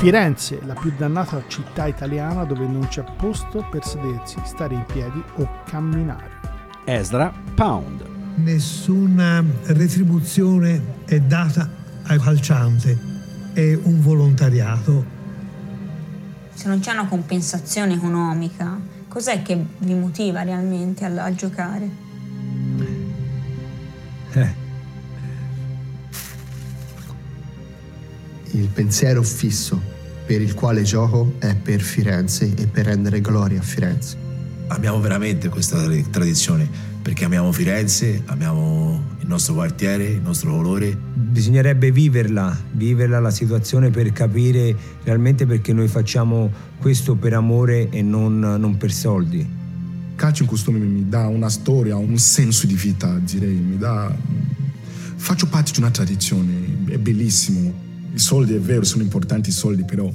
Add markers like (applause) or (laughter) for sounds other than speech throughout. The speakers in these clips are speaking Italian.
Firenze, la più dannata città italiana dove non c'è posto per sedersi, stare in piedi o camminare. Ezra Pound. Nessuna retribuzione è data al calciante, è un volontariato. se non c'è una compensazione economica, cos'è che vi motiva realmente a, a giocare? Eh, Il pensiero fisso per il quale gioco è per Firenze e per rendere gloria a Firenze. Abbiamo veramente questa tra- tradizione perché amiamo Firenze, amiamo il nostro quartiere, il nostro colore. Bisognerebbe viverla, viverla la situazione per capire realmente perché noi facciamo questo per amore e non, non per soldi. calcio in costume mi dà una storia, un senso di vita, direi, mi dà... Faccio parte di una tradizione, è bellissimo. I soldi, è vero, sono importanti i soldi, però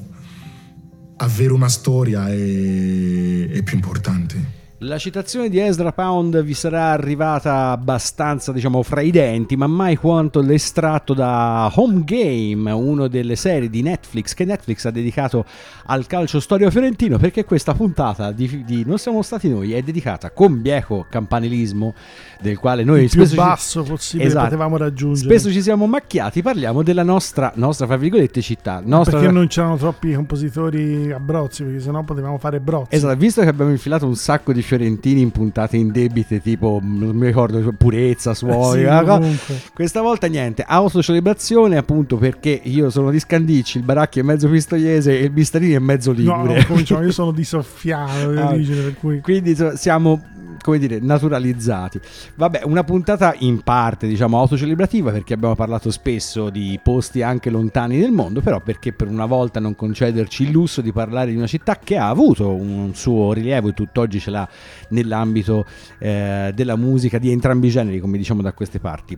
avere una storia è, è più importante. La citazione di Ezra Pound vi sarà arrivata abbastanza, diciamo, fra i denti, ma mai quanto l'estratto da Home Game, una delle serie di Netflix che Netflix ha dedicato al calcio storico fiorentino, perché questa puntata di, di Non siamo stati noi è dedicata con bieco campanilismo, del quale noi Il più spesso ci- basso possibile Esatto. potevamo raggiungere. Spesso ci siamo macchiati, parliamo della nostra, nostra fra virgolette, città. Nostra... Perché non c'erano troppi compositori a Brozzi, perché sennò potevamo fare Brozzi. Esatto, visto che abbiamo infilato un sacco di fiorentini in puntate indebite, tipo non mi ricordo, purezza, Sì, una cosa- comunque. questa volta niente, autocelebrazione appunto perché io sono di Scandicci, il Baracchi è mezzo pistoiese e il Bistarini è mezzo ligure. no, cominciamo, io sono di Soffiano (laughs) Ah, origine, cui Quindi siamo, come dire, naturalizzati. Vabbè, una puntata in parte, diciamo, autocelebrativa perché abbiamo parlato spesso di posti anche lontani nel mondo, però perché per una volta non concederci il lusso di parlare di una città che ha avuto un suo rilievo e tutt'oggi ce l'ha nell'ambito eh, della musica di entrambi i generi, come diciamo da queste parti.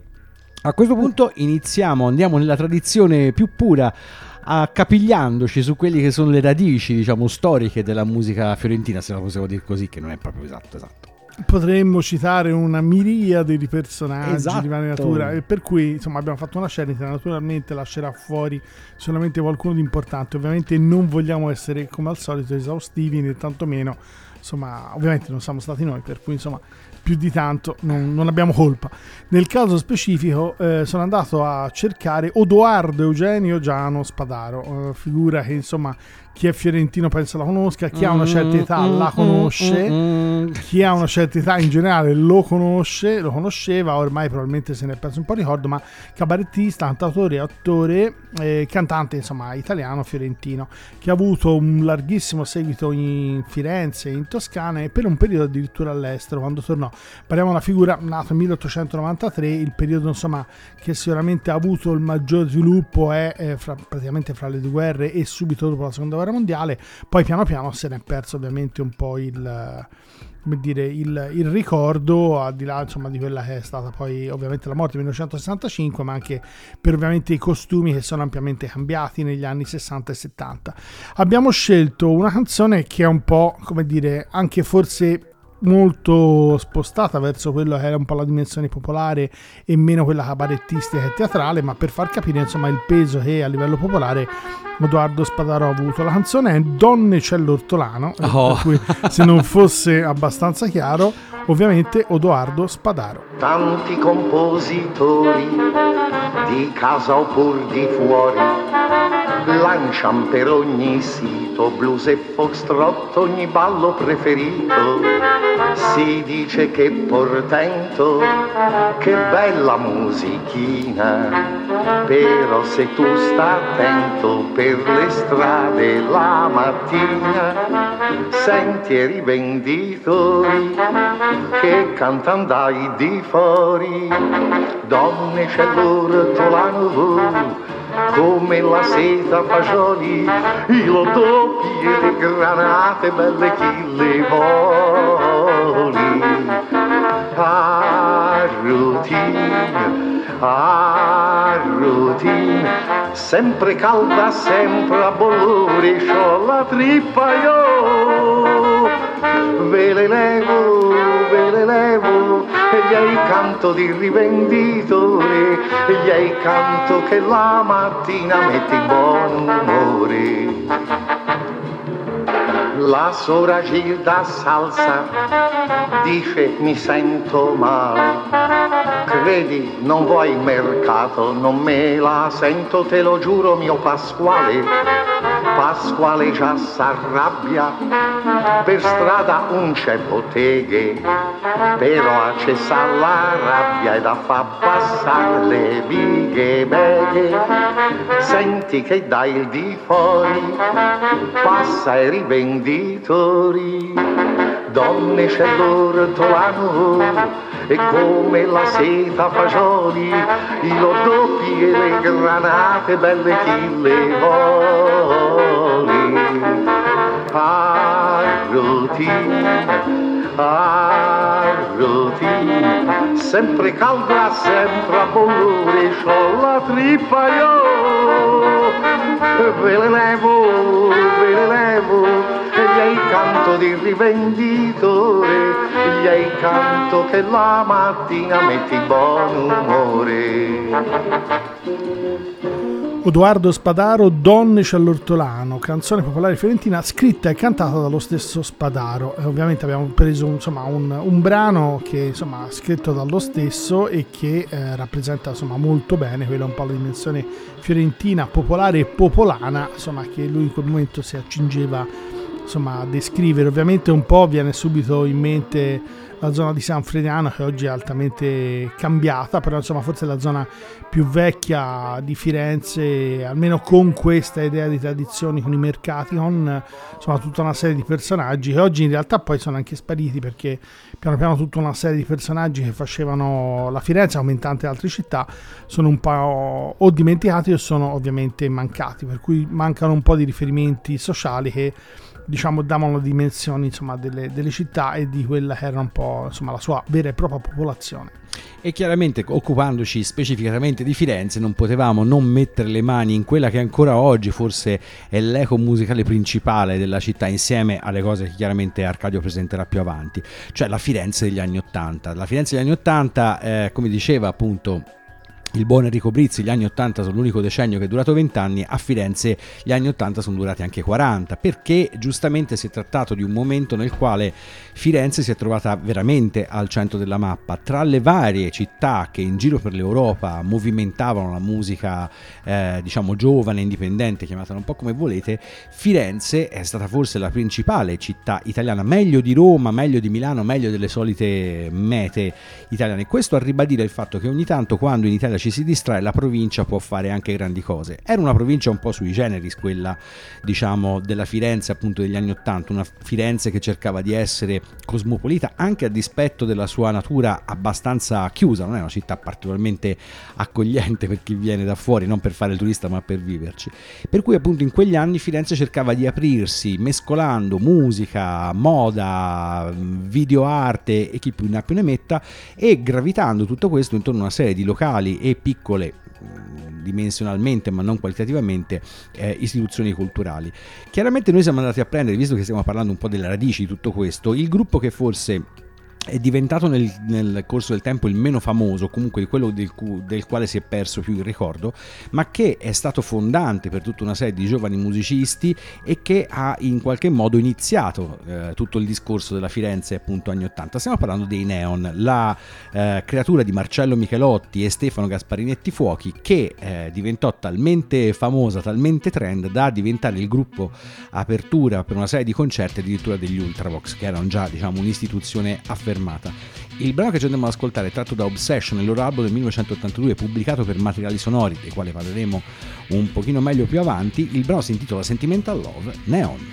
A questo punto iniziamo, andiamo nella tradizione più pura, accapigliandoci su quelle che sono le radici, diciamo, storiche della musica fiorentina, se la possiamo dire così, che non è proprio esatto, esatto. potremmo citare una miriade di personaggi Esatto. di varia natura e per cui insomma abbiamo fatto una scelta naturalmente lascerà fuori solamente qualcuno di importante ovviamente non vogliamo essere come al solito esaustivi né tantomeno insomma ovviamente non siamo stati noi per cui insomma più di tanto non, non abbiamo colpa. Nel caso specifico eh, sono andato a cercare Odoardo Eugenio Giano Spadaro eh, figura che insomma chi è fiorentino penso la conosca chi ha una certa età la conosce Mm, chi ha una certa età in generale lo conosce, lo conosceva, ormai probabilmente se ne è perso un po' il ricordo, ma cabarettista, cantautore, attore, eh, cantante insomma italiano, fiorentino, che ha avuto un larghissimo seguito in Firenze, in Toscana e per un periodo addirittura all'estero quando tornò. Parliamo di una figura nata nel 1893, il periodo insomma che sicuramente ha avuto il maggior sviluppo è eh, fra- praticamente fra le due guerre e subito dopo la seconda guerra mondiale, poi piano piano se ne è perso ovviamente un po' il dire, il, il ricordo al di là insomma, di quella che è stata poi ovviamente la morte del 1965 ma anche per ovviamente i costumi che sono ampiamente cambiati negli anni 60 e 70 abbiamo scelto una canzone che è un po' come dire anche forse molto spostata verso quello che era un po' la dimensione popolare e meno quella cabarettistica e teatrale ma per far capire insomma il peso che a livello popolare Edoardo Spadaro ha avuto la canzone è Donne c'è l'ortolano eh, Oh. per cui se non fosse abbastanza chiaro ovviamente Odoardo Spadaro tanti compositori di casa oppur di fuori lancian per ogni sito blues e foxtrot ogni ballo preferito. Si dice che portento che bella musichina. Però se tu sta attento per le strade la mattina senti i rivenditori che cantan dai di fuori. Donne c'è l'ortolano come la seta fagioli io doppi e le granate belle chi le vuole fagioli. A routine, a routine, sempre calda, sempre a bollore, c'ho la trippa io. Ve le levo, ve le levo, e gli canto di rivenditore, e gli canto che la mattina metti buon umore. La sora Gilda Salsa dice mi sento male. Credi, non vuoi mercato, non me la sento, te lo giuro mio Pasquale. Pasquale già s'arrabbia, per strada un c'è botteghe, però a cessar la rabbia e da fa passare le bighe beghe. Senti che dai il di fuori, passa ai rivenditori, donne c'è l'ortolano e come la seta fagioli, i lodoppi e le granate belle chi le voli. A routine, a routine, sempre calda, sempre a bollore, c'ho la trippa io, ve le levo, ve le levo, gli canto di rivenditore, gli canto che la mattina metti buon umore. Odoardo Spadaro, Donne c'è l'ortolano, canzone popolare fiorentina scritta e cantata dallo stesso Spadaro. E ovviamente abbiamo preso insomma, un, un, brano che insomma scritto dallo stesso e che eh, rappresenta insomma, molto bene quella un po' la dimensione fiorentina, popolare e popolana, insomma, che lui in quel momento si accingeva insomma, descrivere. Ovviamente un po' viene subito in mente la zona di San Frediano che oggi è altamente cambiata, però insomma forse è la zona più vecchia di Firenze, almeno con questa idea di tradizioni, con i mercati, con insomma tutta una serie di personaggi che oggi in realtà poi sono anche spariti perché piano piano tutta una serie di personaggi che facevano la Firenze, come in tante altre città, sono un po' o dimenticati o sono ovviamente mancati, per cui mancano un po' di riferimenti sociali che diciamo davano dimensioni insomma, delle, delle, città e di quella che era un po' insomma, la sua vera e propria popolazione. E chiaramente occupandoci specificatamente di Firenze non potevamo non mettere le mani in quella che ancora oggi forse è l'eco musicale principale della città insieme alle cose che chiaramente Arcadio presenterà più avanti, cioè la Firenze degli anni Ottanta. La Firenze degli anni Ottanta, eh, come diceva appunto il buon Enrico Brizzi, gli anni 80 sono l'unico decennio che è durato 20 anni, a Firenze gli anni 80 sono durati anche 40, perché giustamente si è trattato di un momento nel quale Firenze si è trovata veramente al centro della mappa. Tra le varie città che in giro per l'Europa movimentavano la musica, eh, diciamo, giovane, indipendente, chiamatela un po' come volete, Firenze è stata forse la principale città italiana, meglio di Roma, meglio di Milano, meglio delle solite mete italiane. Questo a ribadire il fatto che ogni tanto quando in Italia ci si distrae, la provincia può fare anche grandi cose. Era una provincia un po' sui generis, quella diciamo della Firenze appunto degli anni Ottanta, una Firenze che cercava di essere cosmopolita anche a dispetto della sua natura abbastanza chiusa, non è una città particolarmente accogliente per chi viene da fuori, non per fare il turista ma per viverci. Per cui appunto in quegli anni Firenze cercava di aprirsi mescolando musica, moda, videoarte e chi più ne ha più ne metta e gravitando tutto questo intorno a una serie di locali e piccole dimensionalmente ma non qualitativamente eh, istituzioni culturali. Chiaramente noi siamo andati a prendere, visto che stiamo parlando un po' delle radici di tutto questo, il gruppo che forse è diventato nel, nel, corso del tempo il meno famoso, comunque quello del, del, quale si è perso più il ricordo, ma che è stato fondante per tutta una serie di giovani musicisti e che ha in qualche modo iniziato eh, tutto il discorso della Firenze appunto anni 80. Stiamo parlando dei Neon, la eh, creatura di Marcello Michelotti e Stefano Gasparinetti Fuochi che eh, diventò talmente famosa, talmente trend da diventare il gruppo apertura per una serie di concerti addirittura degli Ultravox, che erano già diciamo un'istituzione affermata fermata. Il brano che ci andiamo ad ascoltare è tratto da Obsession, il loro album del 1982 pubblicato per materiali sonori, dei quali parleremo un pochino meglio più avanti. Il brano si intitola Sentimental Love Neon.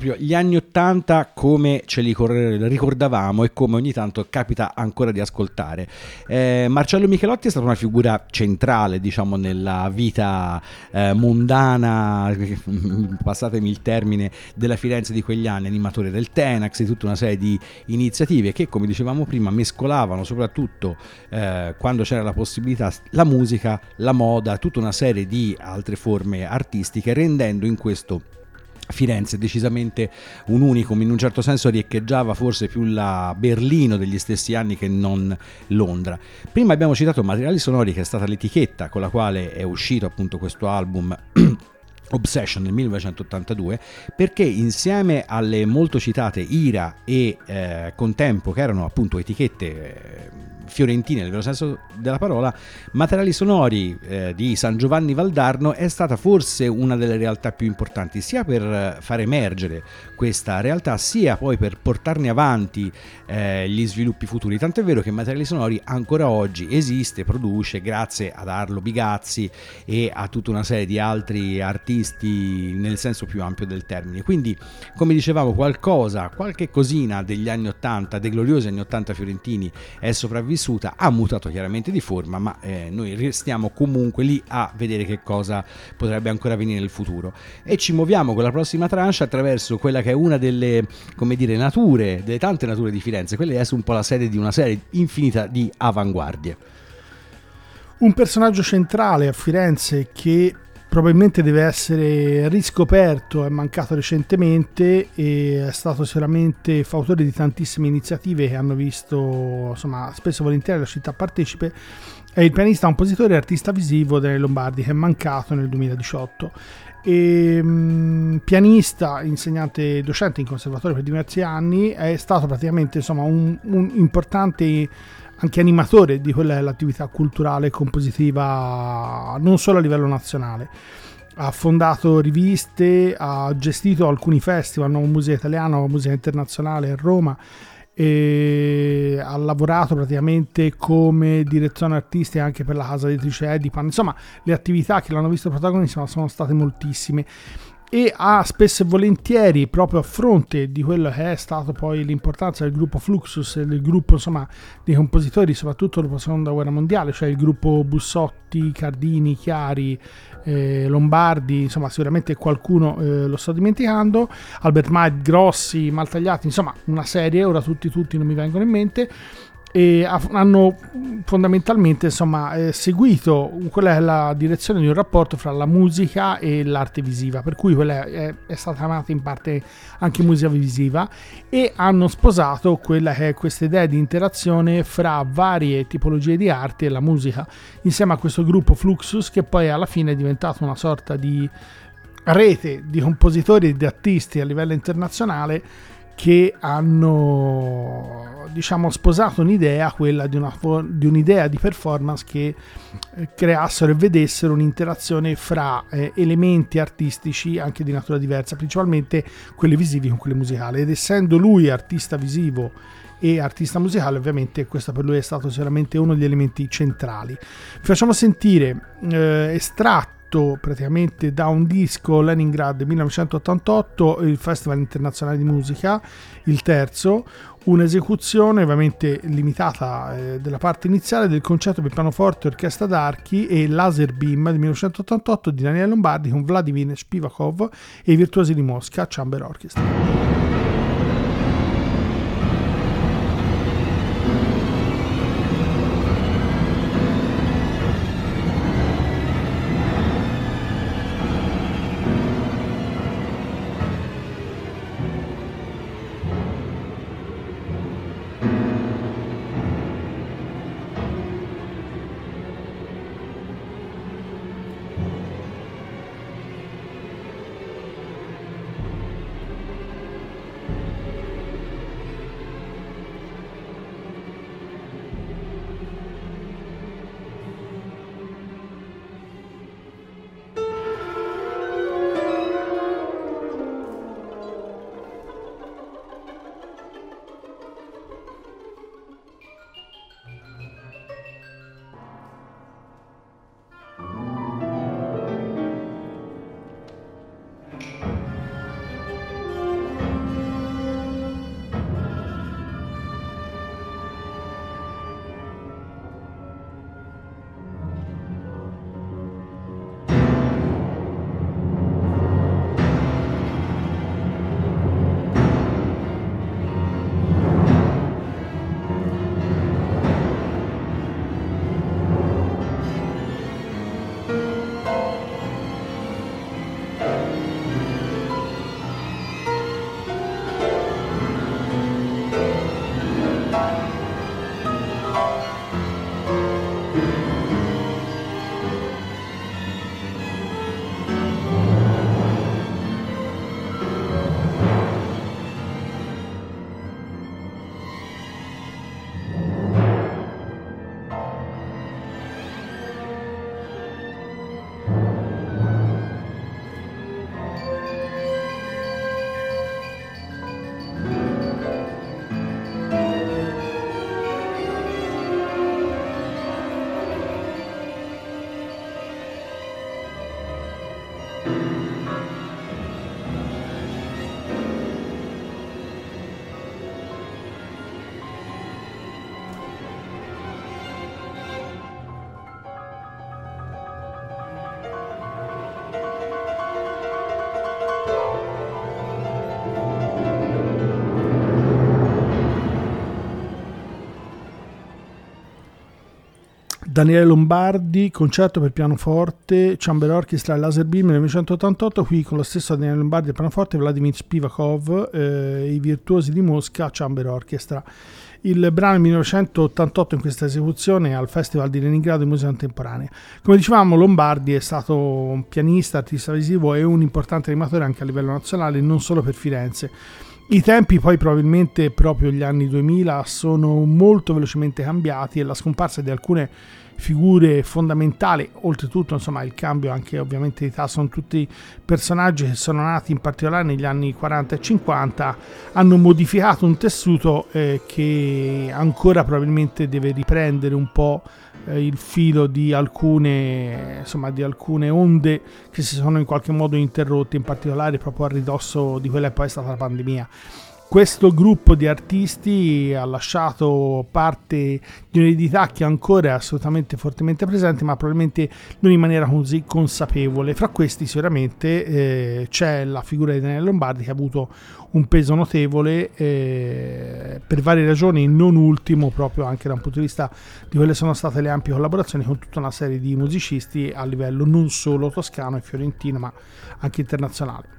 Proprio gli anni Ottanta come ce li ricordavamo e come ogni tanto capita ancora di ascoltare. Eh, Marcello Michelotti è stata una figura centrale, diciamo, nella vita eh, mondana, (laughs) passatemi il termine, della Firenze di quegli anni, animatore del Tenax, di tutta una serie di iniziative che, come dicevamo prima, mescolavano soprattutto eh, quando c'era la possibilità la musica, la moda, tutta una serie di altre forme artistiche, rendendo in questo Firenze decisamente un unicum, in un certo senso riecheggiava forse più la Berlino degli stessi anni che non Londra. Prima abbiamo citato Materiali Sonori che è stata l'etichetta con la quale è uscito appunto questo album (clears throat) Obsession nel 1982 perché insieme alle molto citate Ira e eh, Contempo che erano appunto etichette eh, fiorentine nel vero senso della parola, Materiali Sonori eh, di San Giovanni Valdarno è stata forse una delle realtà più importanti, sia per far emergere questa realtà, sia poi per portarne avanti eh, gli sviluppi futuri. Tant'è vero che Materiali Sonori ancora oggi esiste, produce, grazie ad Arlo Bigazzi e a tutta una serie di altri artisti nel senso più ampio del termine. Quindi, come dicevamo, qualcosa, qualche cosina degli anni 80, dei gloriosi anni 80 fiorentini è sopravvissuta vissuta, ha mutato chiaramente di forma, ma eh, noi restiamo comunque lì a vedere che cosa potrebbe ancora avvenire nel futuro. E ci muoviamo con la prossima tranche attraverso quella che è una delle, come dire, nature, delle tante nature di Firenze, quella è un po' la sede di una serie infinita di avanguardie. Un personaggio centrale a Firenze che probabilmente deve essere riscoperto, è mancato recentemente e è stato sicuramente fautore di tantissime iniziative che hanno visto insomma, spesso e volentieri la città partecipe. È il pianista, compositore e artista visivo delle Lombardi che è mancato nel 2018. E, um, pianista, insegnante docente in conservatorio per diversi anni, è stato praticamente insomma, un, un importante anche animatore di quella è l'attività culturale e compositiva non solo a livello nazionale. Ha fondato riviste, ha gestito alcuni festival, Nuova Musica Italiana, Nuova Musica Internazionale a Roma e ha lavorato praticamente come direzione artistica anche per la casa editrice Edipan. Insomma, le attività che l'hanno visto protagonista sono state moltissime e ha spesso e volentieri proprio a fronte di quello che è stato poi l'importanza del gruppo Fluxus e del gruppo insomma di compositori soprattutto dopo la seconda guerra mondiale cioè il gruppo Bussotti, Cardini, Chiari eh, Lombardi insomma sicuramente qualcuno eh, lo sto dimenticando Albert Maid, Grossi, Maltagliati insomma una serie ora tutti tutti non mi vengono in mente e hanno fondamentalmente insomma, eh, seguito quella è la direzione di un rapporto fra la musica e l'arte visiva, per cui quella è, è, stata chiamata in parte anche musica visiva e hanno sposato quella che è questa idea di interazione fra varie tipologie di arte e la musica, insieme a questo gruppo Fluxus che poi alla fine è diventato una sorta di rete di compositori e di artisti a livello internazionale che hanno diciamo sposato un'idea, quella di, una, di un'idea di performance che eh, creassero e vedessero un'interazione fra eh, elementi artistici anche di natura diversa, principalmente quelli visivi con quelli musicali. Ed essendo lui artista visivo e artista musicale, ovviamente questo per lui è stato sicuramente uno degli elementi centrali. Vi facciamo sentire eh, estratti tratto praticamente da un disco Leningrad 1988, il Festival Internazionale di Musica, il terzo, un'esecuzione ovviamente limitata eh, della parte iniziale del concerto per pianoforte e orchestra d'archi e Laser Beam del 1988 di Daniele Lombardi con Vladimir Spivakov e i virtuosi di Mosca Chamber Orchestra. Daniele Lombardi, concerto per pianoforte, Chamber Orchestra Laser Beam 1988, qui con lo stesso Daniele Lombardi al pianoforte, Vladimir Spivakov, eh, i virtuosi di Mosca, Chamber Orchestra. Il brano 1988 in questa esecuzione al Festival di Leningrado di Musica Contemporanea. Come dicevamo, Lombardi è stato un pianista, artista visivo e un importante animatore anche a livello nazionale, non solo per Firenze. I tempi poi probabilmente proprio gli anni 2000 sono molto velocemente cambiati e la scomparsa di alcune figure fondamentali, oltretutto insomma il cambio anche ovviamente di età, sono tutti personaggi che sono nati in particolare negli anni 40 e 50, hanno modificato un tessuto eh, che ancora probabilmente deve riprendere un po' eh, il filo di alcune, insomma, di alcune onde che si sono in qualche modo interrotte, in particolare proprio a ridosso di quella che poi è stata la pandemia. Questo gruppo di artisti ha lasciato parte di un'eredità che ancora è assolutamente fortemente presente, ma probabilmente non in maniera così consapevole. Fra questi sicuramente eh, c'è la figura di Daniele Lombardi che ha avuto un peso notevole eh, per varie ragioni, non ultimo proprio anche da un punto di vista di quelle sono state le ampie collaborazioni con tutta una serie di musicisti a livello non solo toscano e fiorentino, ma anche internazionale.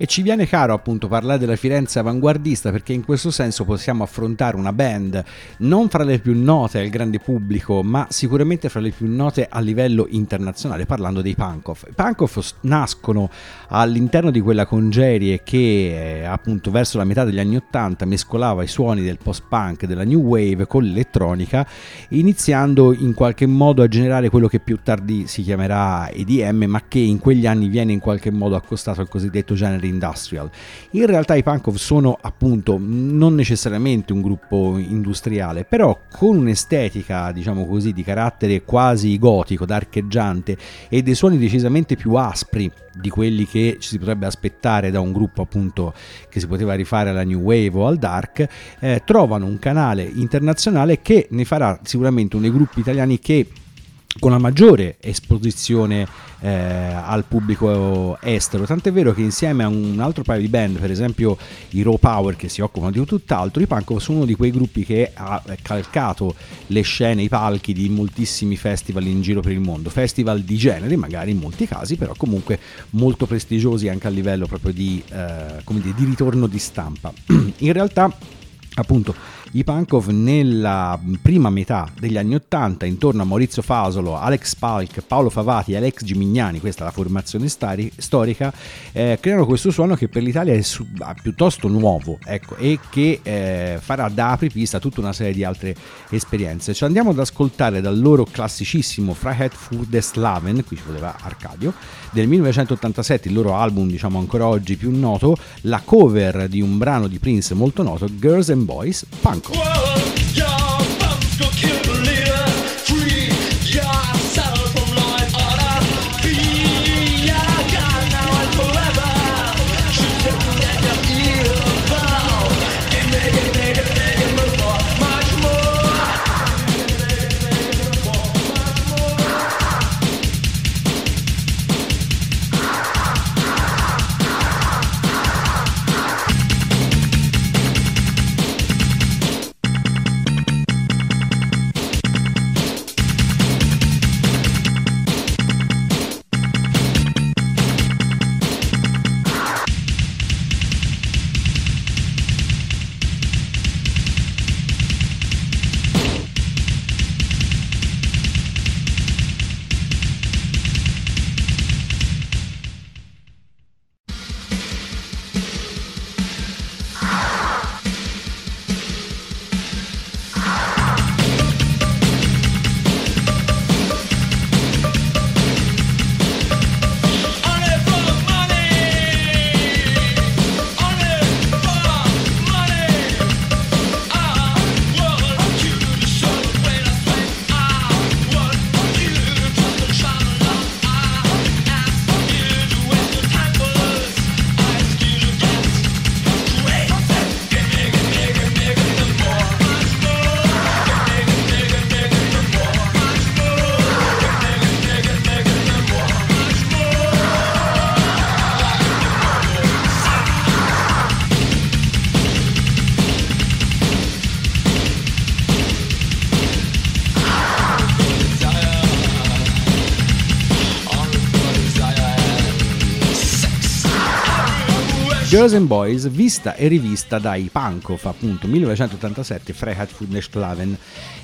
E ci viene caro appunto parlare della Firenze avanguardista perché in questo senso possiamo affrontare una band non fra le più note al grande pubblico, ma sicuramente fra le più note a livello internazionale, parlando dei Pankoff. I Pankoff nascono all'interno di quella congerie che eh, appunto verso la metà degli anni Ottanta mescolava i suoni del post-punk, della new wave con l'elettronica, iniziando in qualche modo a generare quello che più tardi si chiamerà EDM, ma che in quegli anni viene in qualche modo accostato al cosiddetto genere industrial. In realtà i Punkov sono appunto non necessariamente un gruppo industriale, però con un'estetica, diciamo così, di carattere quasi gotico, d'archeggiante e dei suoni decisamente più aspri di quelli che ci si potrebbe aspettare da un gruppo appunto che si poteva rifare alla New Wave o al Dark, eh, trovano un canale internazionale che ne farà sicuramente uno dei gruppi italiani che con la maggiore esposizione eh, al pubblico estero. Tant'è vero che insieme a un altro paio di band, per esempio i Raw Power che si occupano di tutt'altro, i Punk sono uno di quei gruppi che ha calcato le scene, i palchi di moltissimi festival in giro per il mondo. Festival di genere, magari in molti casi, però comunque molto prestigiosi anche a livello proprio di, eh, dire, di ritorno di stampa. (clears throat) in realtà appunto i Pankov nella prima metà degli anni Ottanta, intorno a Maurizio Fasolo, Alex Palk, Paolo Favati e Alex Gimignani, questa è la formazione stari, storica, eh, creano questo suono che per l'Italia è su, piuttosto nuovo ecco, e che eh, farà da apripista tutta una serie di altre esperienze. Ci andiamo ad ascoltare dal loro classicissimo Freiheit für des Slaven, qui ci voleva Arcadio, del 1987, il loro album diciamo ancora oggi più noto, la cover di un brano di Prince molto noto, Girls and Boys Punk. Blanco. Whoa, Franco. Jersey Boys vista e rivista dai Pankow, appunto 1987, Freiheit für Nestlaven,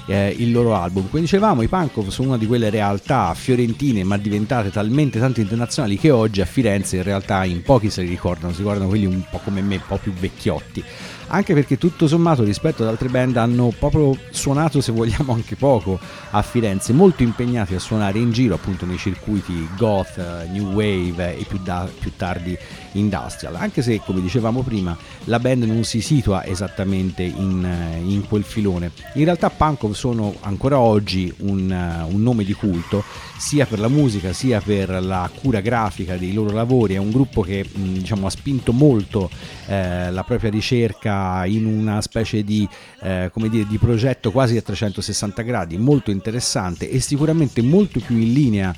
eh, il loro album. Come dicevamo, i Pankow sono una di quelle realtà fiorentine ma diventate talmente tanto internazionali che oggi a Firenze in realtà in pochi se li ricordano, si ricordano quelli un po' come me, un po' più vecchiotti anche perché tutto sommato rispetto ad altre band hanno proprio suonato se vogliamo anche poco a Firenze, molto impegnati a suonare in giro appunto nei circuiti goth, new wave e più, da, più tardi industrial, anche se come dicevamo prima la band non si situa esattamente in, in quel filone. In realtà Punkov sono ancora oggi un, un nome di culto sia per la musica sia per la cura grafica dei loro lavori, è un gruppo che diciamo, ha spinto molto eh, la propria ricerca in una specie di, eh, dire, di progetto quasi a 360 gradi, molto interessante e sicuramente molto più in linea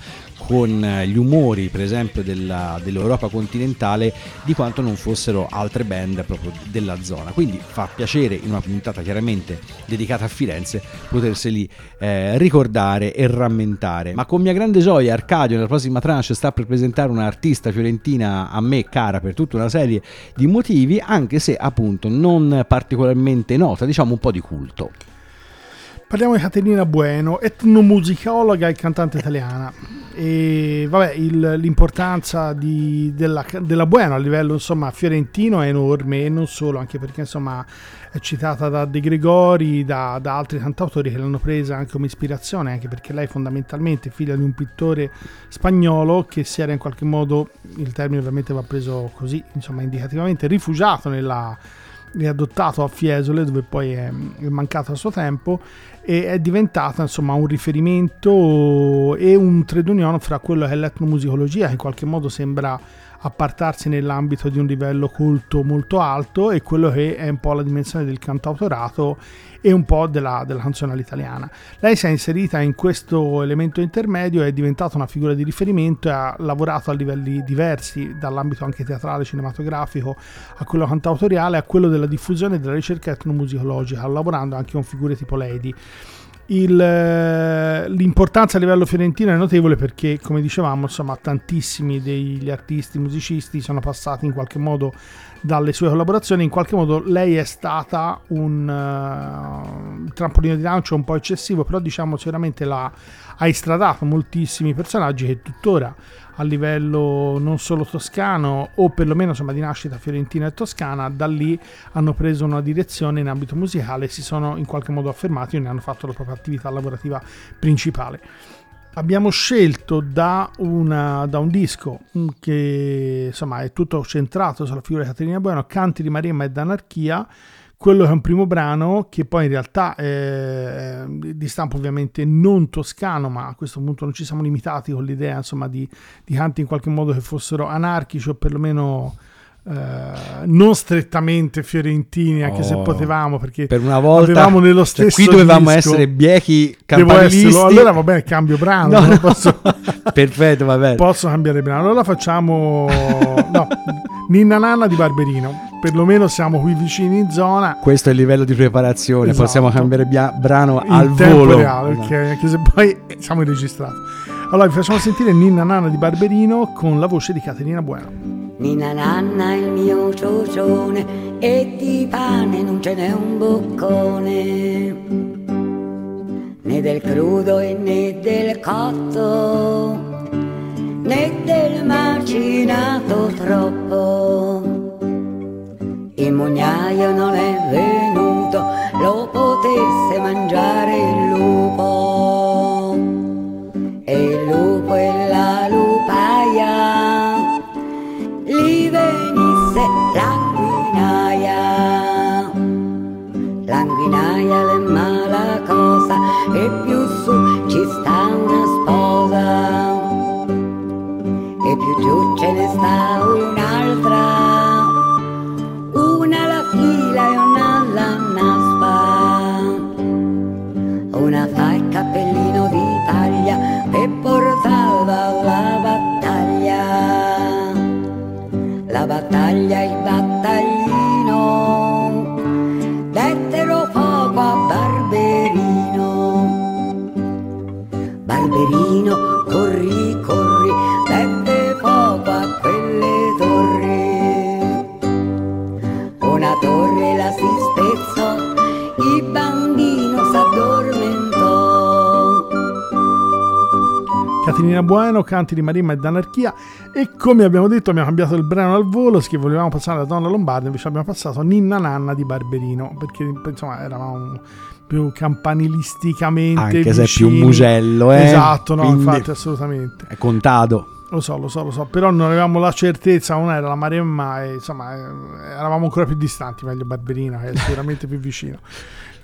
con eh, gli umori per esempio della, dell'Europa continentale di quanto non fossero altre band proprio della zona. Quindi fa piacere in una puntata chiaramente dedicata a Firenze poterseli eh, ricordare e rammentare. Ma con mia grande gioia Arcadio nella prossima tranche sta per presentare un'artista fiorentina a me cara per tutta una serie di motivi anche se appunto non particolarmente nota diciamo un po' di culto Parliamo di Caterina Bueno, etnomusicologa e cantante italiana. E vabbè, il, l'importanza di, della, della, Bueno a livello insomma, fiorentino è enorme e non solo, anche perché insomma, è citata da De Gregori, da, da, altri cantautori che l'hanno presa anche come ispirazione, anche perché lei fondamentalmente è figlia di un pittore spagnolo che si era in qualche modo, il termine ovviamente va preso così, insomma, indicativamente, rifugiato nella riadottato a Fiesole dove poi è mancato a suo tempo e è diventata insomma un riferimento e un trade union fra quello che è l'etnomusicologia che in qualche modo sembra appartarsi nell'ambito di un livello culto molto alto e quello che è un po' la dimensione del cantautorato e un po' della, della canzone all'italiana. Lei si è inserita in questo elemento intermedio, è diventata una figura di riferimento e ha lavorato a livelli diversi, dall'ambito anche teatrale, cinematografico, a quello cantautoriale, a quello della diffusione e della ricerca etnomusicologica, lavorando anche con figure tipo Lady. Il, eh, l'importanza a livello fiorentino è notevole perché, come dicevamo, insomma, tantissimi degli artisti, musicisti sono passati in qualche modo dalle sue collaborazioni. In qualche modo lei è stata un uh, trampolino di lancio un po' eccessivo, però diciamo sicuramente la, ha istradato moltissimi personaggi che tuttora a livello non solo toscano o perlomeno insomma, di nascita fiorentina e toscana, da lì hanno preso una direzione in ambito musicale, si sono in qualche modo affermati e ne hanno fatto la propria attività lavorativa principale. Abbiamo scelto da, una, da un disco che insomma è tutto centrato sulla figura di Caterina Bueno, Canti di Maremma ed Anarchia, quello che è un primo brano che poi in realtà è di stampo ovviamente non toscano, ma a questo punto non ci siamo limitati con l'idea insomma di, di canti in qualche modo che fossero anarchici o perlomeno Uh, non strettamente fiorentini, anche oh, se potevamo, perché per una volta avevamo nello stesso cioè, qui dovevamo disco, essere biechi campanilisti. Allora va bene, cambio brano. No, no. Posso, (laughs) Perfetto, va bene. Posso cambiare brano. Allora facciamo no, Ninna Nanna di Barberino. Perlomeno siamo qui vicini in zona. Questo è il livello di preparazione. Esatto. Possiamo cambiare bia- brano in al volo. reale, ok, anche se poi siamo registrati. Allora vi facciamo sentire Ninna Nanna di Barberino con la voce di Caterina Bueno. Nina nanna il mio ciocione e di pane non ce n'è un boccone. Né del crudo e né del cotto né del macinato troppo. Il mugnaio non è venuto lo potesse mangiare il lupo. E il lupo e li Bueno, canti di Marimma e d'anarchia e come abbiamo detto abbiamo cambiato il brano al volo, che volevamo passare alla Donna Lombarda, invece abbiamo passato Ninna Nanna di Barberino, perché insomma eravamo più campanilisticamente Anche se è vicini. più mugello, eh? Esatto, no, Quindi- infatti assolutamente. È contato. Lo so, lo so, lo so, però non avevamo la certezza, una era la Maremma e insomma eh, eravamo ancora più distanti, meglio Barberina che è sicuramente più vicino. (laughs)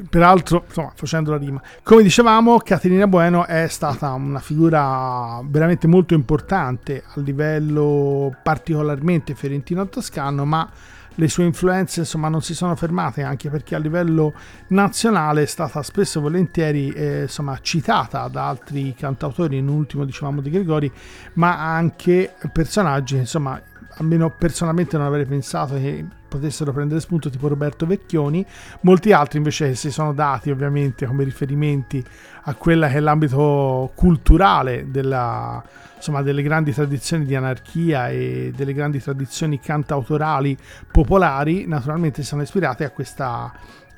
Peraltro, insomma, facendo la rima. Come dicevamo, Caterina Bueno è stata una figura veramente molto importante a livello particolarmente fiorentino-toscano, ma le sue influenze insomma non si sono fermate anche perché a livello nazionale è stata spesso e volentieri eh, insomma citata da altri cantautori in ultimo dicevamo di Gregori ma anche personaggi insomma almeno personalmente non avrei pensato che potessero prendere spunto tipo Roberto Vecchioni. Molti altri invece si sono dati ovviamente come riferimenti a quella che è l'ambito culturale della, insomma, delle grandi tradizioni di anarchia e delle grandi tradizioni cantautorali popolari, naturalmente sono ispirate a questa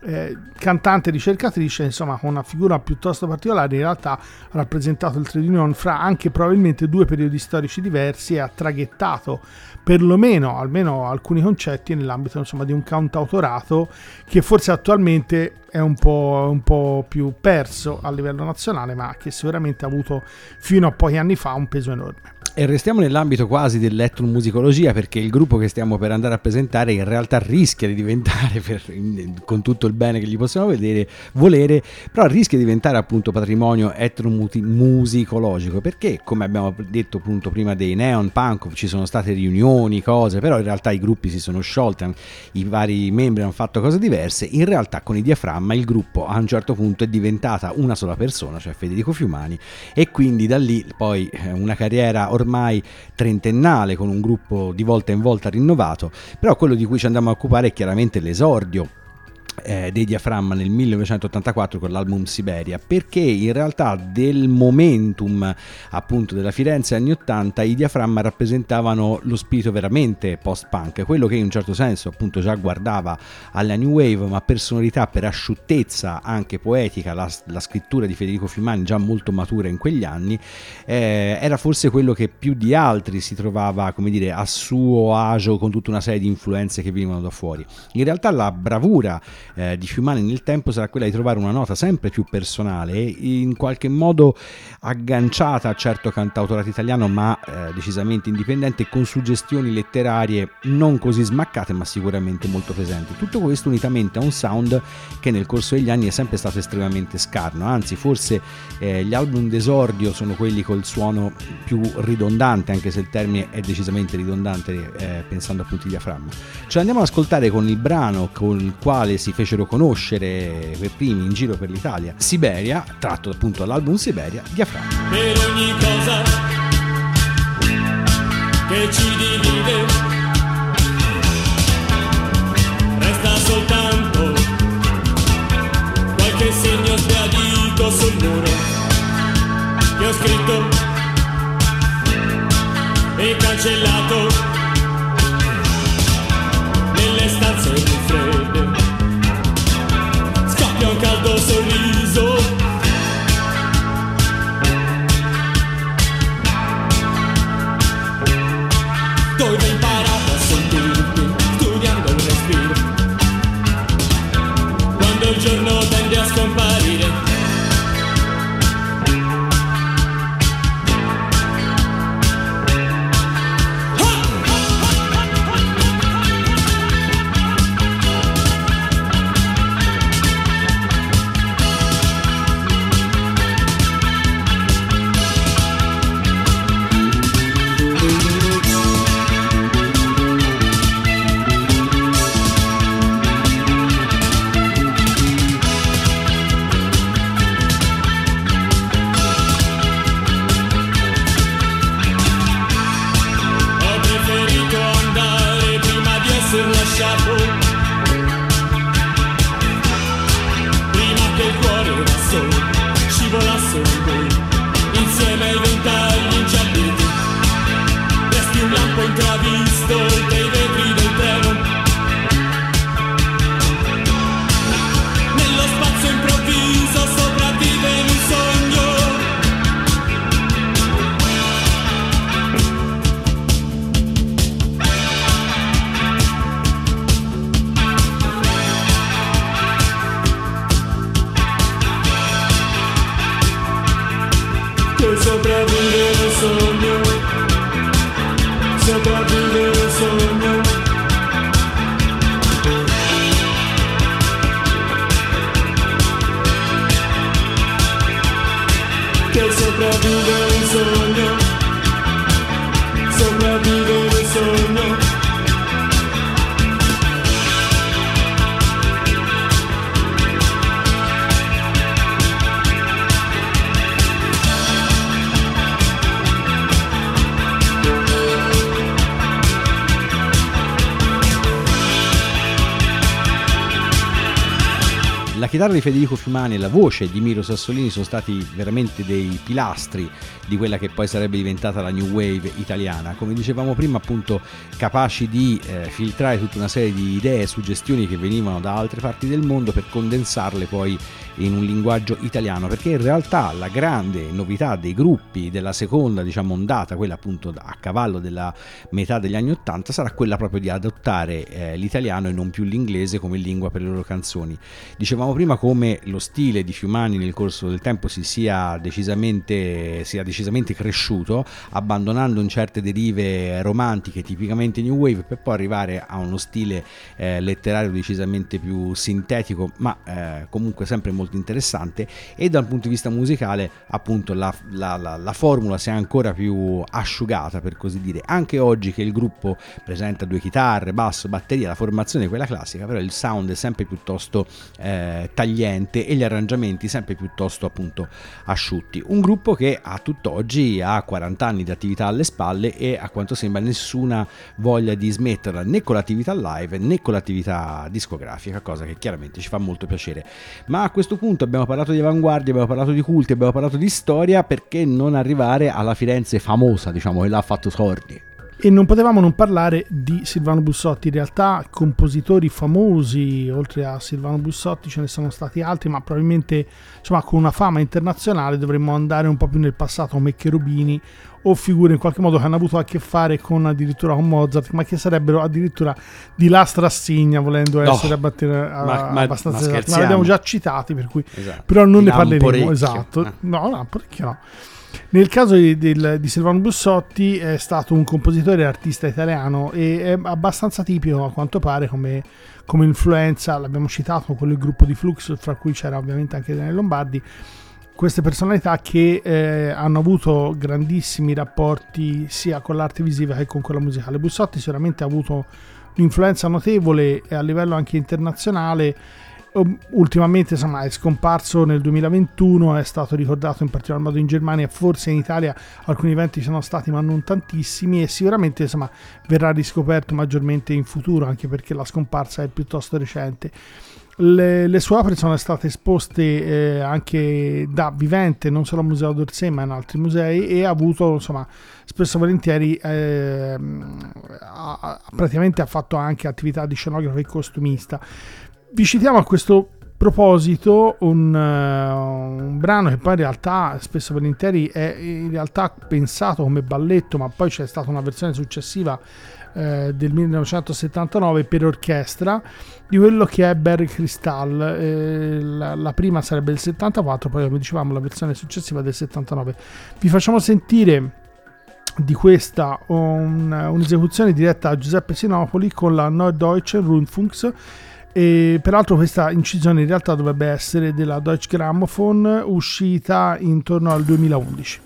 eh, cantante ricercatrice, insomma, con una figura piuttosto particolare, in realtà ha rappresentato il trade union fra anche probabilmente due periodi storici diversi e ha traghettato perlomeno almeno alcuni concetti nell'ambito insomma, di un cantautorato che forse attualmente è un po', un po' più perso a livello nazionale, ma che sicuramente ha avuto fino a pochi anni fa un peso enorme. E restiamo nell'ambito quasi dell'etnomusicologia perché il gruppo che stiamo per andare a presentare in realtà rischia di diventare, per- con tutto il bene che gli possiamo vedere, volere, però rischia di diventare appunto patrimonio etnomusicologico perché come abbiamo detto appunto prima dei neon punk ci sono state riunioni, cose, però in realtà i gruppi si sono sciolti, i vari membri hanno fatto cose diverse, in realtà con i diaframma il gruppo a un certo punto è diventata una sola persona, cioè Federico Fiumani e quindi da lì poi eh, una carriera ormai trentennale con un gruppo di volta in volta rinnovato, però quello di cui ci andiamo a occupare è chiaramente l'esordio eh, dei diaframma nel 1984 con l'album Siberia perché in realtà del momentum appunto della Firenze anni 80 i diaframma rappresentavano lo spirito veramente post-punk quello che in un certo senso appunto già guardava alla new wave ma per sonorità per asciuttezza anche poetica la, la scrittura di Federico Fimani già molto matura in quegli anni eh, era forse quello che più di altri si trovava come dire a suo agio con tutta una serie di influenze che venivano da fuori. In realtà la bravura eh, di Fiumani nel tempo sarà quella di trovare una nota sempre più personale, in qualche modo agganciata a certo cantautorato italiano, ma eh, decisamente indipendente, con suggestioni letterarie non così smaccate, ma sicuramente molto presenti. Tutto questo unitamente a un sound che nel corso degli anni è sempre stato estremamente scarno, anzi forse eh, gli album d'esordio sono quelli col suono più ridondante, anche se il termine è decisamente ridondante eh, pensando appunto ai diaframma. Ce l'andiamo ad ascoltare con il brano con il quale si fecero conoscere per primi in giro per l'Italia, Siberia, tratto appunto dall'album Siberia, Diaframma. per ogni cosa will La chitarra di Federico Fiumani e la voce di Miro Sassolini sono stati veramente dei pilastri di quella che poi sarebbe diventata la new wave italiana. Come dicevamo prima, appunto, capaci di eh, filtrare tutta una serie di idee e suggestioni che venivano da altre parti del mondo per condensarle poi in un linguaggio italiano, perché in realtà la grande novità dei gruppi della seconda, diciamo, ondata, quella appunto a cavallo della metà degli anni Ottanta, sarà quella proprio di adottare eh, l'italiano e non più l'inglese come lingua per le loro canzoni. Dicevamo prima come lo stile di Fiumani nel corso del tempo si sia decisamente, sia decisamente cresciuto, abbandonando in certe derive romantiche tipicamente new wave, per poi arrivare a uno stile eh, letterario decisamente più sintetico, ma eh, comunque sempre molto interessante. E dal punto di vista musicale, appunto, la, la, la, la formula si è ancora più asciugata, per così dire. Anche oggi che il gruppo presenta due chitarre, basso, batteria, la formazione è quella classica, però il sound è sempre piuttosto eh, tagliente e gli arrangiamenti sempre piuttosto appunto asciutti. Un gruppo che a tutt'oggi ha 40 anni di attività alle spalle e a quanto sembra nessuna voglia di smetterla né con l'attività live né con l'attività discografica, cosa che chiaramente ci fa molto piacere. Ma a questo punto abbiamo parlato di avanguardia, abbiamo parlato di culti, abbiamo parlato di storia, perché non arrivare alla Firenze famosa, diciamo, che l'ha fatto sordi? E non potevamo non parlare di Silvano Bussotti, in realtà compositori famosi, oltre a Silvano Bussotti ce ne sono stati altri, ma probabilmente insomma, con una fama internazionale dovremmo andare un po' più nel passato come Cherubini o figure in qualche modo che hanno avuto a che fare con addirittura con Mozart, ma che sarebbero addirittura di là strassigna, volendo No, essere abbatte- a- ma- ma- abbastanza ma esatti. Ma li abbiamo già citati, per cui Esatto. però non Di ne parleremo. Esatto, Eh. no, no, parecchio no. Nel caso di, del- di Silvano Bussotti è stato un compositore e artista italiano e è abbastanza tipico a quanto pare come, come influenza, l'abbiamo citato con il gruppo di Flux, fra cui c'era ovviamente anche Daniele Lombardi, queste personalità che eh, hanno avuto grandissimi rapporti sia con l'arte visiva che con quella musicale. Bussotti sicuramente ha avuto un'influenza notevole a livello anche internazionale. Um, Ultimamente insomma, è scomparso nel 2021, è stato ricordato in particolar modo in Germania, forse in Italia alcuni eventi ci sono stati ma non tantissimi e sicuramente insomma, verrà riscoperto maggiormente in futuro anche perché la scomparsa è piuttosto recente. Le, le sue opere sono state esposte eh, anche da vivente non solo al Museo d'Orsay ma in altri musei e ha avuto insomma spesso e volentieri ehm, ha- praticamente ha fatto anche attività di scenografo e costumista. Vi citiamo a questo proposito un, eh, un brano che poi in realtà spesso e volentieri è in realtà pensato come balletto ma poi c'è stata una versione successiva eh, del 1979 per orchestra di quello che è Barry Crystal. Eh, la, la prima sarebbe del 74 poi come dicevamo la versione successiva del 79 vi facciamo sentire di questa un- un'esecuzione diretta a Giuseppe Sinopoli con la Norddeutsche Rundfunks. E peraltro questa incisione in realtà dovrebbe essere della Deutsche Grammophon uscita intorno al 2011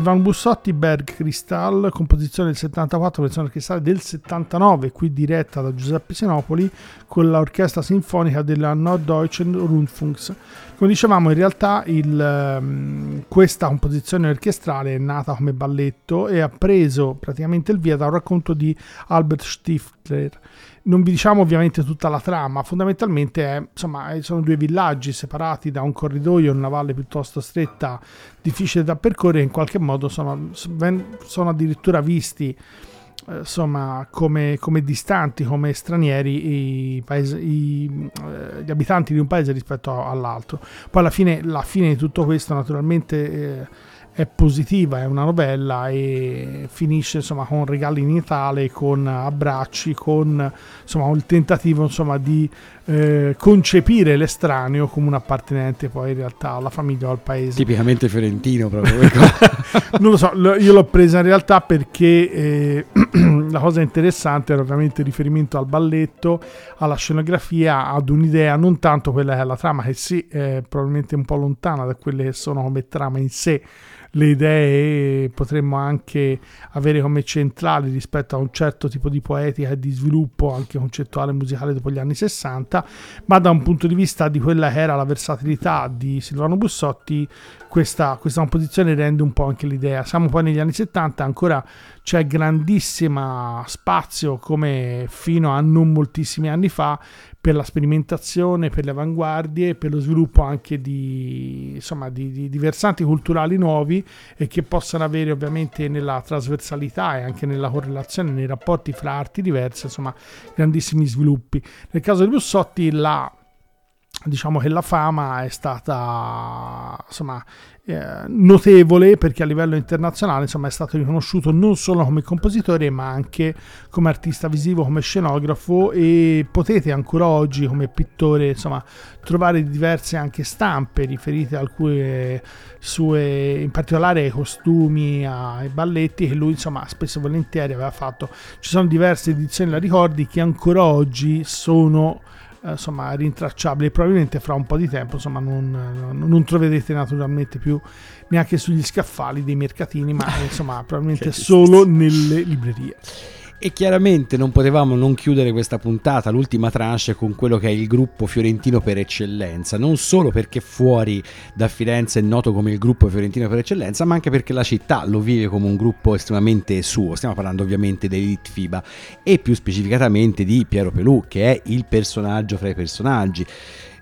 Silvano Bussotti, Berg Crystal, composizione del 74, versione orchestrale del 79, qui diretta da Giuseppe Sinopoli con l'orchestra sinfonica della Norddeutschen Rundfunks. Come dicevamo, in realtà il, ehm, questa composizione orchestrale è nata come balletto e ha preso praticamente il via da un racconto di Albert Stifler. Non vi diciamo ovviamente tutta la trama, fondamentalmente è, insomma, sono due villaggi separati da un corridoio una valle piuttosto stretta, difficile da percorrere, in qualche modo sono, sono addirittura visti eh, insomma, come, come, distanti, come stranieri i paesi, i, eh, gli abitanti di un paese rispetto all'altro. Poi alla fine, la fine di tutto questo naturalmente eh, è positiva, è una novella e finisce insomma con regali in Natale, con abbracci, con insomma il tentativo insomma di eh, concepire l'estraneo come un appartenente poi in realtà alla famiglia o al paese. Tipicamente fiorentino proprio. (laughs) non lo so, io l'ho presa in realtà perché eh, (clears throat) la cosa interessante era ovviamente il riferimento al balletto, alla scenografia, ad un'idea, non tanto quella che è la trama, che sì, è probabilmente un po' lontana da quelle che sono come trama in sé, le idee potremmo anche avere come centrali rispetto a un certo tipo di poetica e di sviluppo anche concettuale musicale dopo gli anni 60, ma da un punto di vista di quella che era la versatilità di Silvano Bussotti, questa, questa composizione rende un po' anche l'idea. Siamo poi negli anni 70, ancora c'è grandissimo spazio come fino a non moltissimi anni fa per la sperimentazione, per le avanguardie, per lo sviluppo anche di, insomma, di, di, di, versanti culturali nuovi e che possano avere ovviamente nella trasversalità e anche nella correlazione, nei rapporti fra arti diverse, insomma, grandissimi sviluppi. Nel caso di Bussotti la diciamo che la fama è stata insomma eh, notevole perché a livello internazionale insomma, è stato riconosciuto non solo come compositore ma anche come artista visivo, come scenografo e potete ancora oggi come pittore insomma, trovare diverse anche stampe riferite a alcune sue, in particolare ai costumi, ai balletti che lui insomma spesso e volentieri aveva fatto. Ci sono diverse edizioni, la ricordi, che ancora oggi sono eh, insomma rintracciabili probabilmente fra un po' di tempo insomma non, non, troverete naturalmente più neanche sugli scaffali dei mercatini ma (laughs) insomma probabilmente solo nelle librerie e chiaramente non potevamo non chiudere questa puntata, l'ultima tranche, con quello che è il gruppo fiorentino per eccellenza, non solo perché fuori da Firenze è noto come il gruppo fiorentino per eccellenza, ma anche perché la città lo vive come un gruppo estremamente suo. Stiamo parlando ovviamente dell'Elite FIBA e più specificatamente di Piero Pelù, che è il personaggio fra i personaggi.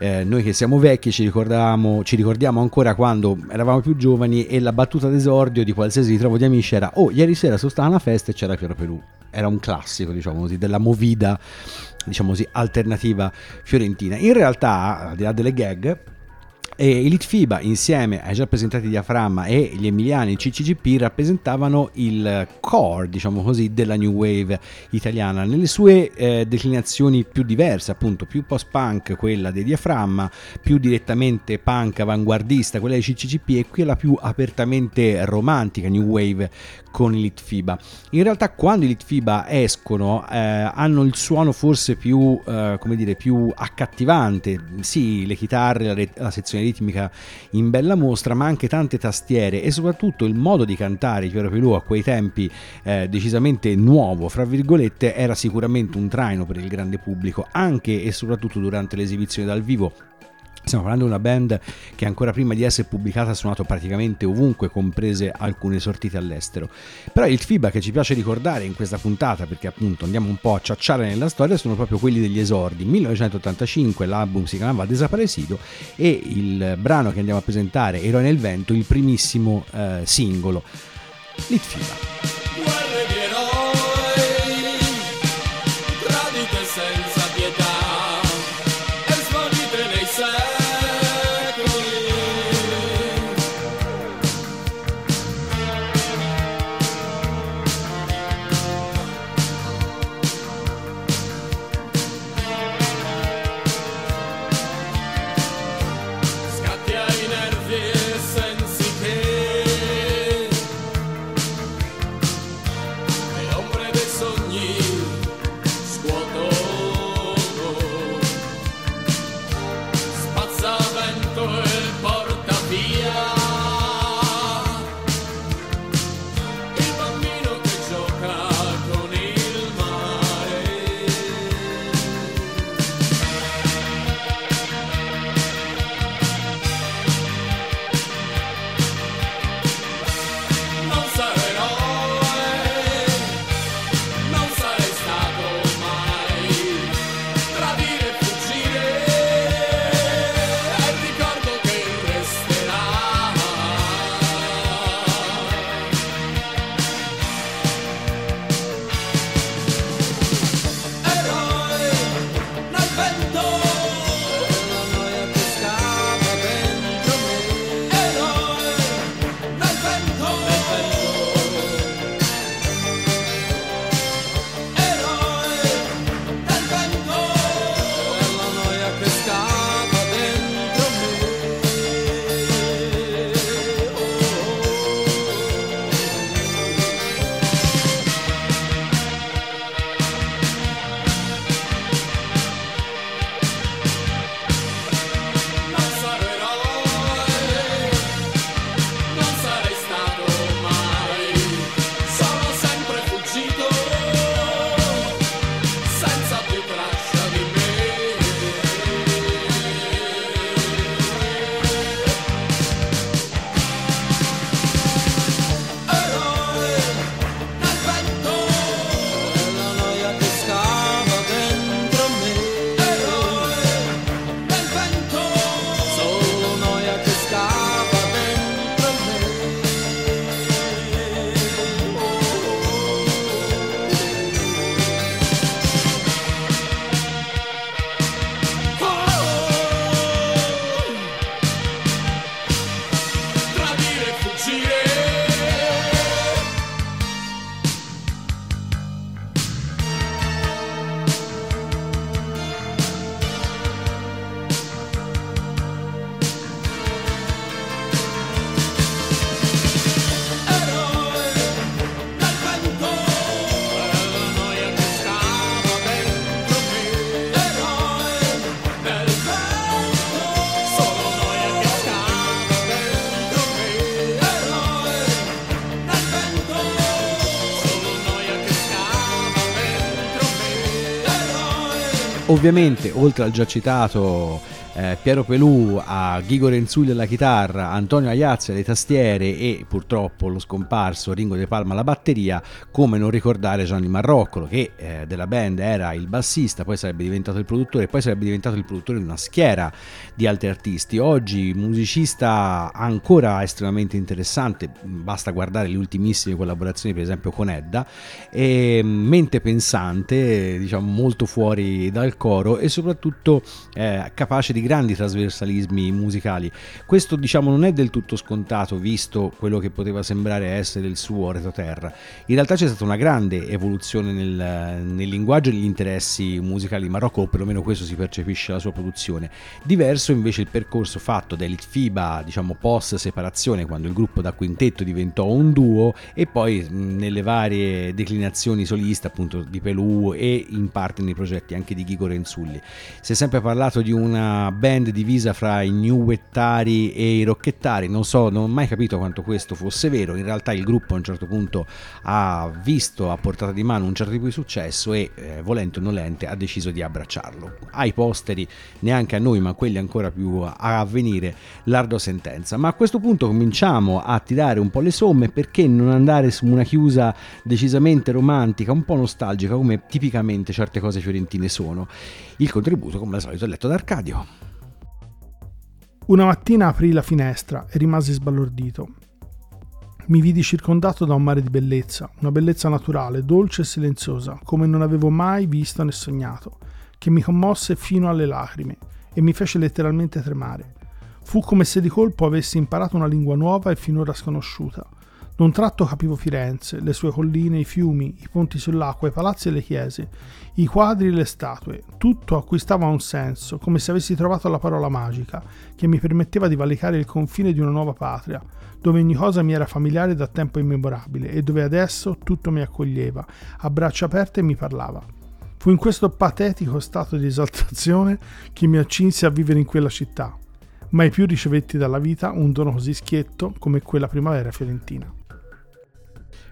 Eh, noi che siamo vecchi ci, ci ricordiamo ancora quando eravamo più giovani e la battuta d'esordio di qualsiasi ritrovo di amici era oh ieri sera sono stata a una festa e c'era Piero Pelù. Era un classico diciamo così della movida diciamo così alternativa fiorentina. In realtà al di là delle gag e i Litfiba insieme ai già presentati Diaframma e gli emiliani CCGP rappresentavano il core, diciamo così, della new wave italiana. Nelle sue eh, declinazioni più diverse, appunto più post-punk, quella dei Diaframma, più direttamente punk avanguardista, quella dei CCGP e quella più apertamente romantica new wave con i Litfiba. In realtà quando i Litfiba escono eh, hanno il suono forse più, eh, come dire, più accattivante, sì, le chitarre, la, la sezione ritmica in bella mostra, ma anche tante tastiere e soprattutto il modo di cantare Piero Pelù a quei tempi eh, decisamente nuovo, fra virgolette, era sicuramente un traino per il grande pubblico, anche e soprattutto durante le esibizioni dal vivo Stiamo parlando di una band che ancora prima di essere pubblicata ha suonato praticamente ovunque, comprese alcune sortite all'estero. Però il FIBA che ci piace ricordare in questa puntata, perché appunto andiamo un po' a ciacciare nella storia, sono proprio quelli degli esordi. 1985 l'album si chiamava Desaparecido e il brano che andiamo a presentare, Eroe nel vento, il primissimo eh, singolo. Litfiba. Ovviamente, oltre al già citato eh, Piero Pelù, a Ghigo Renzulli alla chitarra, Antonio Aiazzi alle tastiere e purtroppo lo scomparso Ringo De Palma alla batteria, come non ricordare Gianni Marroccolo che eh, della band era il bassista, poi sarebbe diventato il produttore, poi sarebbe diventato il produttore di una schiera di altri artisti. Oggi musicista ancora estremamente interessante, basta guardare le ultimissime collaborazioni per esempio con Edda, e mente pensante, diciamo molto fuori dal coro e soprattutto eh, capace di grandi trasversalismi musicali. Questo diciamo non è del tutto scontato visto quello che poteva sembrare essere il suo retroterra. In realtà c'è stata una grande evoluzione nel, nel linguaggio e negli interessi musicali di Marocco, o perlomeno questo si percepisce dalla sua produzione. Diverso invece il percorso fatto da Elite FIBA, diciamo post separazione, quando il gruppo da quintetto diventò un duo e poi nelle varie declinazioni solista appunto di Pelù e in parte nei progetti anche di Ghigo Renzulli. Si è sempre parlato di una band divisa fra i new wettari e i rocchettari, non so, non ho mai capito quanto questo fosse vero, in realtà il gruppo a un certo punto ha visto a portata di mano un certo tipo di successo e eh, volente o nolente ha deciso di abbracciarlo. Ai posteri, neanche a noi ma a quelli ancora più a venire, l'ardua sentenza. Ma a questo punto cominciamo a tirare un po' le somme perché non andare su una chiusa decisamente romantica, un po' nostalgica come tipicamente certe cose fiorentine sono. Il contributo come al solito è letto da Arcadio. Una mattina aprì la finestra e rimasi sbalordito. Mi vidi circondato da un mare di bellezza, una bellezza naturale, dolce e silenziosa, come non avevo mai visto né sognato, che mi commosse fino alle lacrime e mi fece letteralmente tremare. Fu come se di colpo avessi imparato una lingua nuova e finora sconosciuta. D'un tratto capivo Firenze, le sue colline, i fiumi, i ponti sull'acqua, i palazzi e le chiese, i quadri e le statue. Tutto acquistava un senso, come se avessi trovato la parola magica, che mi permetteva di valicare il confine di una nuova patria, dove ogni cosa mi era familiare da tempo immemorabile e dove adesso tutto mi accoglieva, a braccia aperte e mi parlava. Fu in questo patetico stato di esaltazione che mi accinsi a vivere in quella città. Mai più ricevetti dalla vita un dono così schietto come quella primavera fiorentina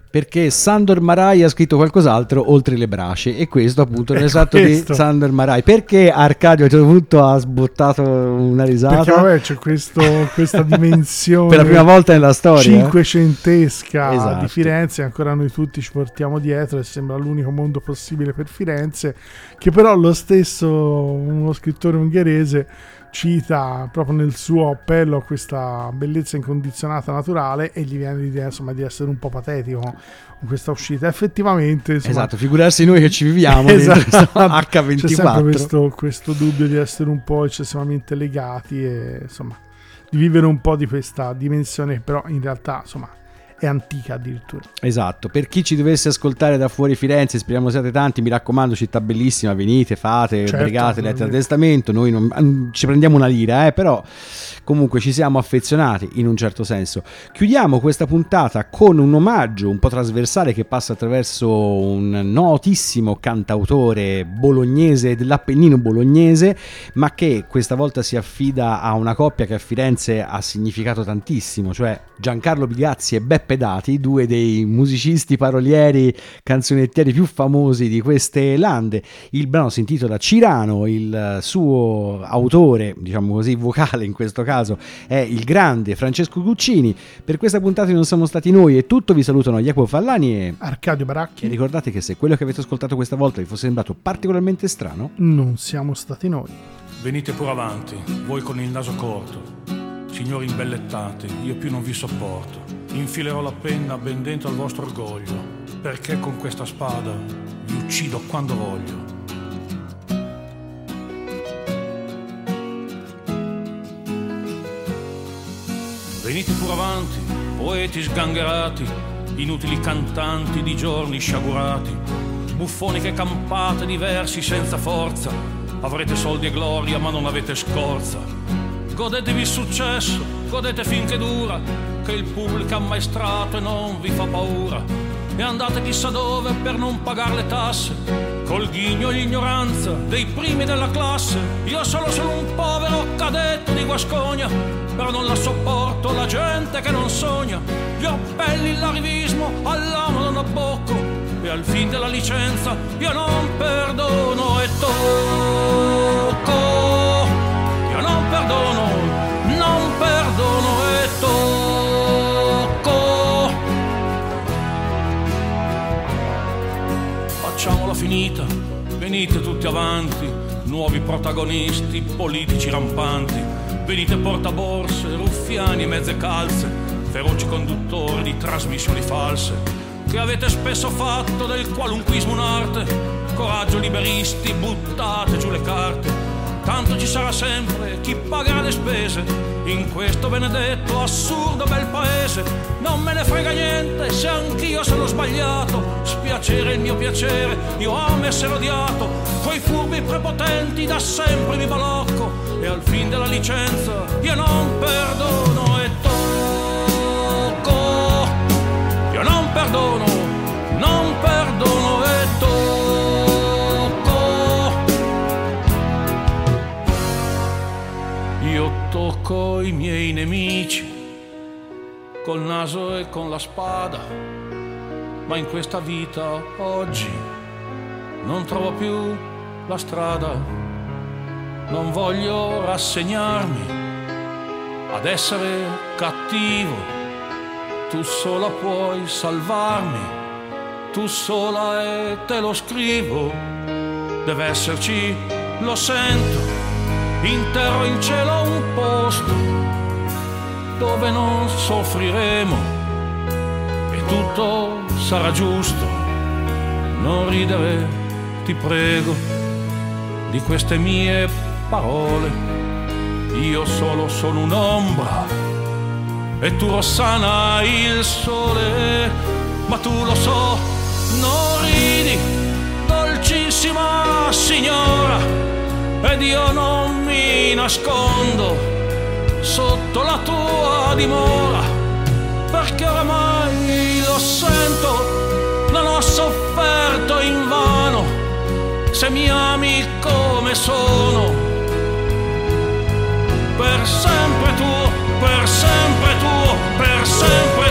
perché Sandor Marai ha scritto qualcos'altro oltre le brace e questo appunto è l'esatto di Sandor Marai. Perché Arcadio a un certo punto ha sbottato una risata? Perché vabbè c'è questo, questa (laughs) dimensione per la prima volta nella storia? cinquecentesca esatto. di Firenze ancora noi tutti ci portiamo dietro e sembra l'unico mondo possibile per Firenze che però lo stesso uno scrittore ungherese cita proprio nel suo appello a questa bellezza incondizionata naturale e gli viene l'idea insomma di essere un po' patetico con questa uscita effettivamente insomma, esatto figurarsi noi che ci viviamo (laughs) esatto. H24 c'è sempre questo, questo dubbio di essere un po' eccessivamente legati e insomma di vivere un po' di questa dimensione però in realtà insomma è antica addirittura. Esatto, per chi ci dovesse ascoltare da fuori Firenze, speriamo siate tanti, mi raccomando, città bellissima, venite, fate, certo, brigate, lettere a testamento, noi non, mm, ci prendiamo una lira, eh, però comunque ci siamo affezionati in un certo senso. Chiudiamo questa puntata con un omaggio un po' trasversale che passa attraverso un notissimo cantautore bolognese dell'Appennino bolognese, ma che questa volta si affida a una coppia che a Firenze ha significato tantissimo, cioè Giancarlo Bigazzi e Beppe Dati, due dei musicisti parolieri canzonettieri più famosi di queste lande. Il brano si intitola Cirano, il suo autore, diciamo così, vocale in questo caso caso è il grande Francesco Guccini. Per questa puntata non siamo stati noi e tutto, vi salutano Jacopo Fallani e Arcadio Baracchi. E ricordate che se quello che avete ascoltato questa volta vi fosse sembrato particolarmente strano, non siamo stati noi. Venite pure avanti, voi con il naso corto. Signori imbellettati, io più non vi sopporto. Infilerò la penna ben dentro al vostro orgoglio, perché con questa spada vi uccido quando voglio. Venite pure avanti, poeti sgangherati, inutili cantanti di giorni sciagurati, buffoni che campate diversi senza forza, avrete soldi e gloria ma non avete scorza. Godetevi il successo, godete finché dura, che il pulca ammaestrato e non vi fa paura. E andate chissà dove per non pagare le tasse, col ghigno e l'ignoranza dei primi della classe. Io solo sono un povero cadetto di Guascogna, però non la sopporto la gente che non sogna. Gli appelli, l'arrivismo, all'amo non abbocco, e al fin della licenza io non perdono e tocco. Io non perdono, non perdono e tocco. Finita, venite tutti avanti, nuovi protagonisti, politici rampanti, venite portaborse, ruffiani e mezze calze, feroci conduttori di trasmissioni false, che avete spesso fatto del qualunquismo un'arte, coraggio liberisti, buttate giù le carte, tanto ci sarà sempre chi pagherà le spese in questo benedetto assurdo bel paese. Non me ne frega niente se anch'io sono sbagliato, spiacere il mio piacere, io amo essere odiato, coi furbi prepotenti da sempre mi balocco e al fin della licenza io non perdono tocco i miei nemici col naso e con la spada, ma in questa vita oggi non trovo più la strada. Non voglio rassegnarmi ad essere cattivo. Tu sola puoi salvarmi, tu sola e te lo scrivo. Deve esserci, lo sento in terra in cielo un posto dove non soffriremo e tutto sarà giusto. Non ridere, ti prego, di queste mie parole. Io solo sono un'ombra e tu Rossana il sole, ma tu lo so, non ridi, dolcissima signora ed io non mi nascondo sotto la tua dimora perché oramai lo sento non ho sofferto in vano se mi ami come sono. Per sempre tu per sempre